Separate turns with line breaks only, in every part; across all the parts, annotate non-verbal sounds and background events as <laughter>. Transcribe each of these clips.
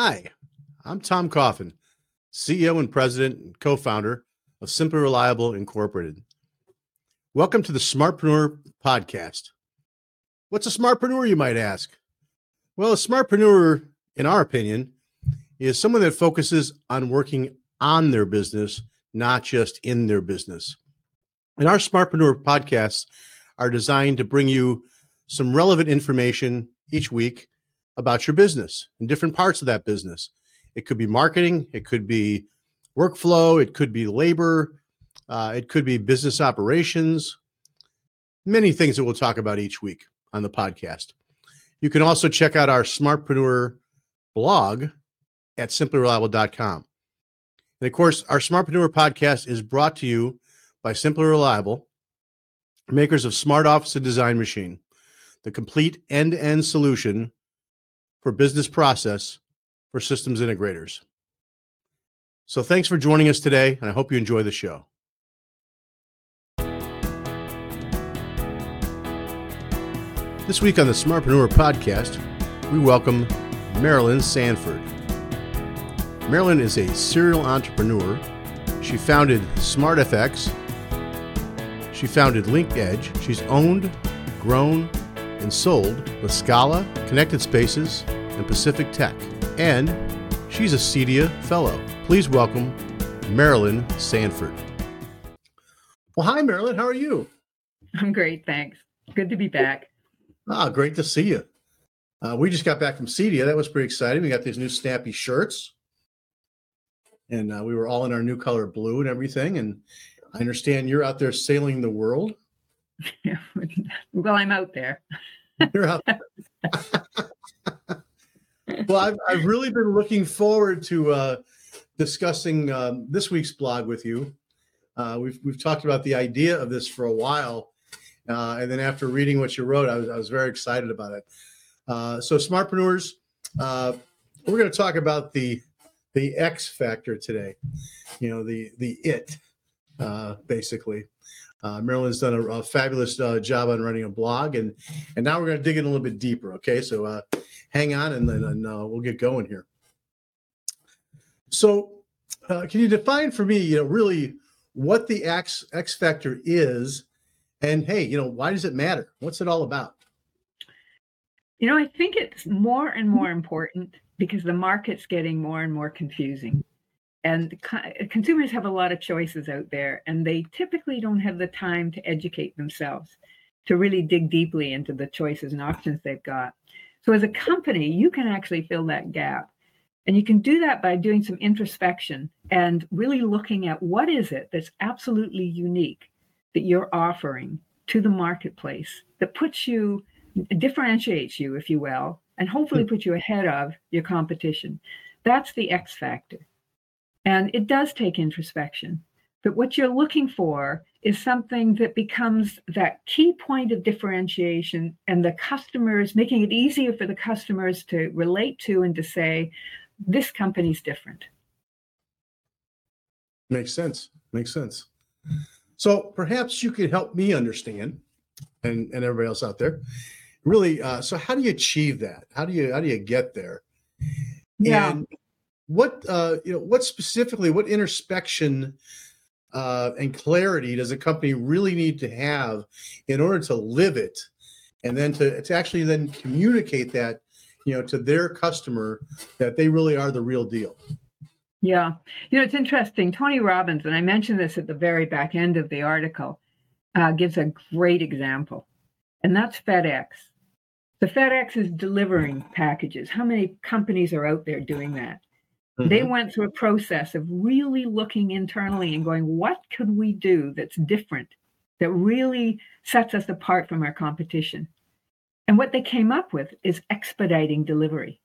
Hi, I'm Tom Coffin, CEO and President and co founder of Simply Reliable Incorporated. Welcome to the Smartpreneur Podcast. What's a smartpreneur, you might ask? Well, a smartpreneur, in our opinion, is someone that focuses on working on their business, not just in their business. And our Smartpreneur podcasts are designed to bring you some relevant information each week about your business and different parts of that business. It could be marketing, it could be workflow, it could be labor, uh, it could be business operations, many things that we'll talk about each week on the podcast. You can also check out our Smartpreneur blog at simplyreliable.com. And of course, our Smartpreneur podcast is brought to you by Simply Reliable, makers of Smart Office and Design Machine, the complete end to end solution for business process for systems integrators. So thanks for joining us today, and I hope you enjoy the show. This week on the Smartpreneur podcast, we welcome Marilyn Sanford. Marilyn is a serial entrepreneur. She founded SmartFX. She founded LinkEdge. She's owned, grown, and sold with Scala, Connected Spaces, and Pacific Tech. And she's a CEDIA Fellow. Please welcome Marilyn Sanford. Well, hi, Marilyn. How are you?
I'm great. Thanks. Good to be back.
Ah, great to see you. Uh, we just got back from CEDIA. That was pretty exciting. We got these new snappy shirts, and uh, we were all in our new color blue and everything. And I understand you're out there sailing the world. <laughs>
well, I'm out there.
You're out there. <laughs> <laughs> <laughs> well, I've, I've really been looking forward to uh, discussing um, this week's blog with you. Uh, we've, we've talked about the idea of this for a while. Uh, and then after reading what you wrote, I was, I was very excited about it. Uh, so, smartpreneurs, uh, we're going to talk about the the X factor today. You know, the the it, uh, basically. Uh, Marilyn's done a, a fabulous uh, job on running a blog, and and now we're going to dig in a little bit deeper. Okay, so uh, hang on, and then and, uh, we'll get going here. So, uh, can you define for me, you know, really what the X X factor is, and hey, you know, why does it matter? What's it all about?
You know, I think it's more and more important because the market's getting more and more confusing and consumers have a lot of choices out there and they typically don't have the time to educate themselves to really dig deeply into the choices and options they've got. So as a company you can actually fill that gap and you can do that by doing some introspection and really looking at what is it that's absolutely unique that you're offering to the marketplace that puts you differentiates you if you will and hopefully hmm. puts you ahead of your competition. That's the x factor and it does take introspection. But what you're looking for is something that becomes that key point of differentiation and the customers making it easier for the customers to relate to and to say, this company's different.
Makes sense. Makes sense. So perhaps you could help me understand and, and everybody else out there. Really, uh, so how do you achieve that? How do you how do you get there?
Yeah. And
what uh, you know what specifically what introspection uh, and clarity does a company really need to have in order to live it? And then to, to actually then communicate that you know to their customer that they really are the real deal.
Yeah. You know it's interesting. Tony robbins and i mentioned this at the very back end of the article uh, gives a great example and that's fedex. The fedex is delivering packages. How many companies are out there doing that Mm-hmm. They went through a process of really looking internally and going, what could we do that's different, that really sets us apart from our competition? And what they came up with is expediting delivery.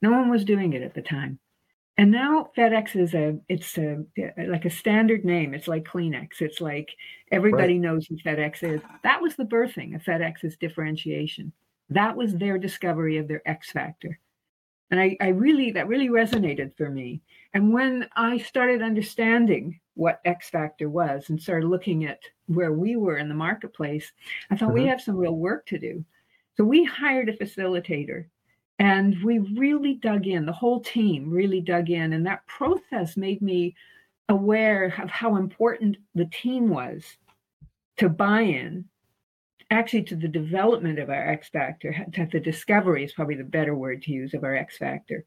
No one was doing it at the time. And now FedEx is a it's a like a standard name. It's like Kleenex. It's like everybody right. knows who FedEx is. That was the birthing of FedEx's differentiation. That was their discovery of their X factor. And I, I really, that really resonated for me. And when I started understanding what X Factor was and started looking at where we were in the marketplace, I thought we mm-hmm. have some real work to do. So we hired a facilitator And we really dug in, the whole team really dug in. And that process made me aware of how important the team was to buy in, actually, to the development of our X Factor, to the discovery is probably the better word to use of our X Factor.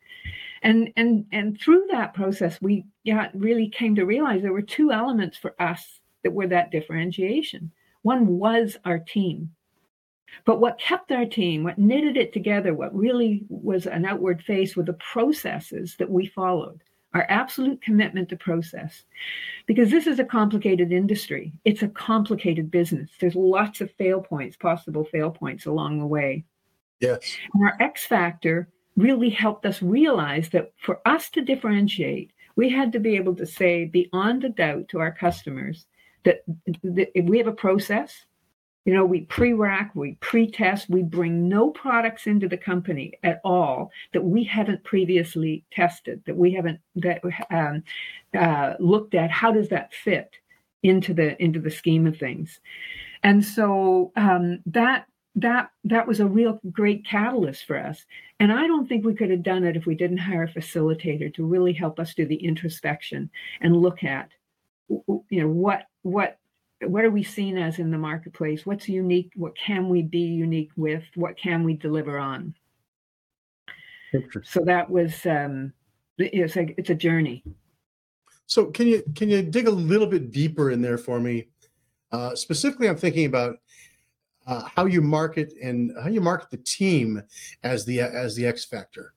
And, and, and through that process, we yeah, really came to realize there were two elements for us that were that differentiation. One was our team but what kept our team, what knitted it together, what really was an outward face were the processes that we followed, our absolute commitment to process. Because this is a complicated industry, it's a complicated business. There's lots of fail points, possible fail points along the way.
Yes.
And our X factor really helped us realize that for us to differentiate, we had to be able to say beyond a doubt to our customers that, that if we have a process, you know, we pre rack, we pre test, we bring no products into the company at all that we haven't previously tested, that we haven't that um, uh, looked at. How does that fit into the into the scheme of things? And so um, that that that was a real great catalyst for us. And I don't think we could have done it if we didn't hire a facilitator to really help us do the introspection and look at, you know, what what what are we seen as in the marketplace? What's unique? What can we be unique with? What can we deliver on? So that was um, it's a it's a journey.
So can you can you dig a little bit deeper in there for me? Uh, specifically, I'm thinking about uh, how you market and how you market the team as the as the X factor.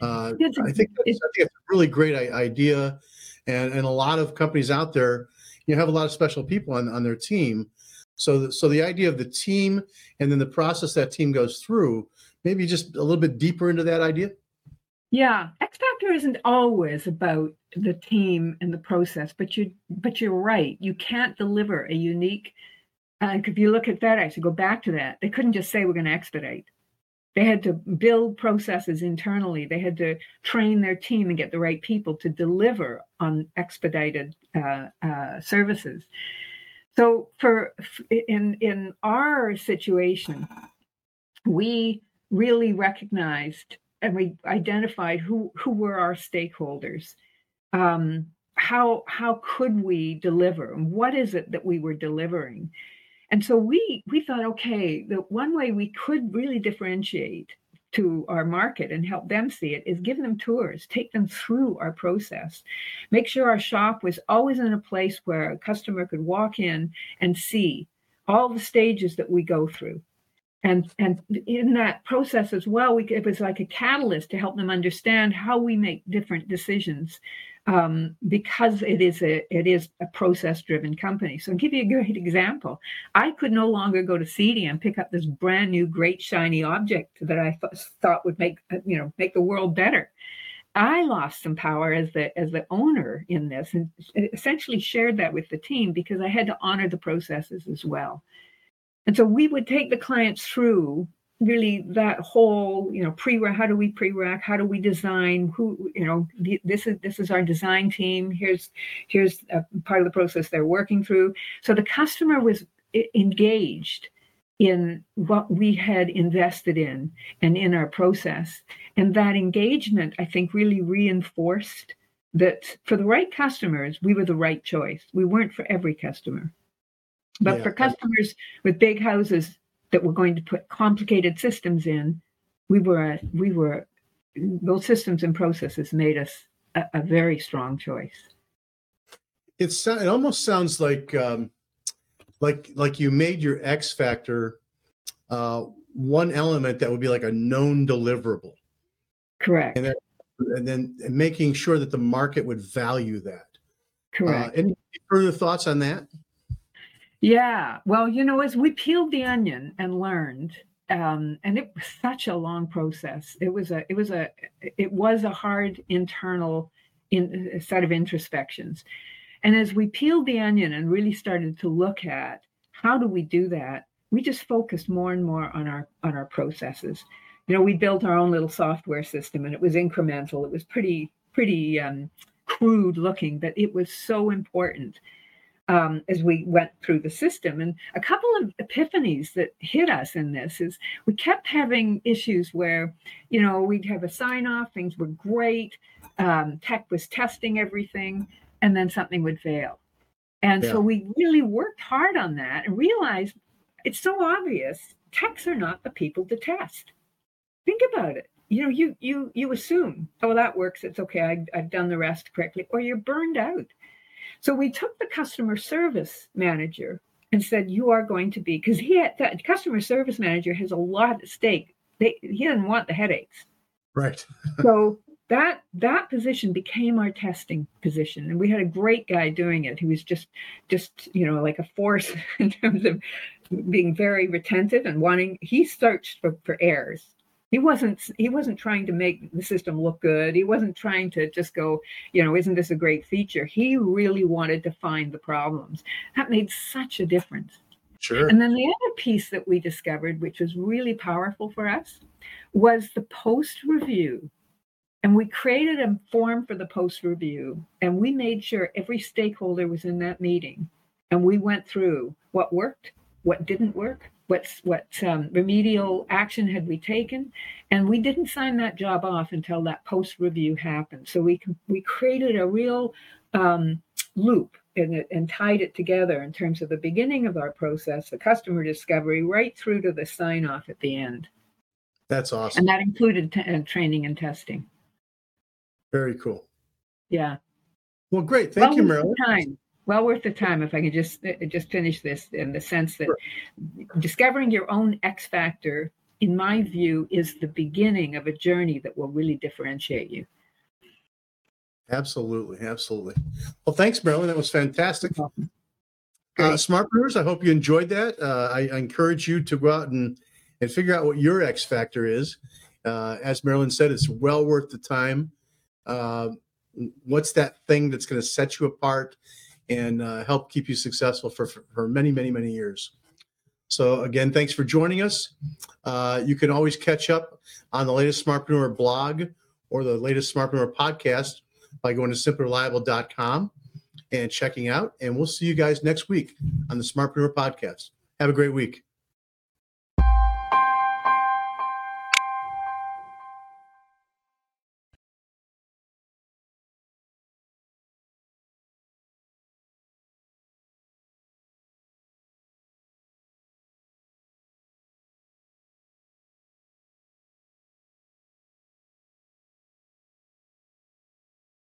Uh, I think I think it's a really great idea, and and a lot of companies out there you have a lot of special people on, on their team. So, so the idea of the team and then the process that team goes through, maybe just a little bit deeper into that idea.
Yeah, X Factor isn't always about the team and the process, but you but you're right. You can't deliver a unique. Uh, if you look at FedEx, you go back to that. They couldn't just say we're going to expedite. They had to build processes internally. They had to train their team and get the right people to deliver on expedited uh, uh, services. So, for in in our situation, we really recognized and we identified who who were our stakeholders. Um, how how could we deliver? What is it that we were delivering? And so we we thought, okay, the one way we could really differentiate to our market and help them see it is give them tours, take them through our process, make sure our shop was always in a place where a customer could walk in and see all the stages that we go through. And, and in that process as well, we, it was like a catalyst to help them understand how we make different decisions um, because it is a it is a process driven company. So I'll give you a great example. I could no longer go to CEDIA and pick up this brand new great shiny object that I th- thought would make uh, you know make the world better. I lost some power as the as the owner in this and essentially shared that with the team because I had to honor the processes as well. And so we would take the clients through really that whole you know pre-rack, how do we pre-rack how do we design? Who you know this is this is our design team. Here's here's a part of the process they're working through. So the customer was engaged in what we had invested in and in our process. And that engagement i think really reinforced that for the right customers we were the right choice. We weren't for every customer but yeah. for customers with big houses that were going to put complicated systems in, we were we were those systems and processes made us a, a very strong choice.
It's it almost sounds like um, like like you made your X factor uh, one element that would be like a known deliverable.
Correct.
And then, and then making sure that the market would value that.
Correct.
Uh, any further thoughts on that?
Yeah. Well, you know, as we peeled the onion and learned, um, and it was such a long process. It was a, it was a, it was a hard internal in, set of introspections. And as we peeled the onion and really started to look at how do we do that, we just focused more and more on our on our processes. You know, we built our own little software system, and it was incremental. It was pretty pretty um, crude looking, but it was so important um, as we went through the system. And a couple of epiphanies that hit us in this is we kept having issues where, you know, we'd have a sign off, things were great, um, tech was testing everything, and then something would fail. And
Yeah.
so we really worked hard on that and realized it's so obvious techs are not the people to test. Think about it. You know, you you you assume, oh, that works. It's okay. I, I've done the rest correctly, or you're burned out. So we took the customer service manager and said, you are going to be because he had that customer service manager has a lot at stake. They, he doesn't want the headaches
Right. <laughs>
so that that position became our testing position and we had a great guy doing it he was just just you know like a force <laughs> in terms of being very retentive and wanting he searched for, for errors he wasn't he wasn't trying to make the system look good he wasn't trying to just go you know isn't this a great feature he really wanted to find the problems that made such a difference
Sure.
and then the other piece that we discovered, which was really powerful for us, was the post review. And we created a form for the post review, and we made sure every stakeholder was in that meeting. And we went through what worked, what didn't work, what's what um, remedial action had we taken, and we didn't sign that job off until that post review happened. So we can, we created a real um, loop and, it, and tied it together in terms of the beginning of our process, the customer discovery, right through to the sign off at the end.
That's awesome.
And that included t- uh, training and testing.
Very cool.
Yeah.
Well, great. Thank
well
you, Marilyn.
Time. Well worth the time. If I can just uh, just finish this in the sense that
Sure.
discovering your own X factor, in my view, is the beginning of a journey that will really differentiate you.
Absolutely. Absolutely. Well, thanks, Marilyn. That was fantastic. Uh,
Great.
Smartpreneurs, I hope you enjoyed that. Uh, I, I encourage you to go out and, and figure out what your X factor is. Uh, as Marilyn said, it's well worth the time. Uh, what's that thing that's going to set you apart and uh, help keep you successful for, for, for many, many, many years? So, again, thanks for joining us. Uh, you can always catch up on the latest Smartpreneur blog or the latest Smartpreneur podcast by going to simplyreliable.com and checking out. And we'll see you guys next week on the Smartpreneur Podcast. Have a great week.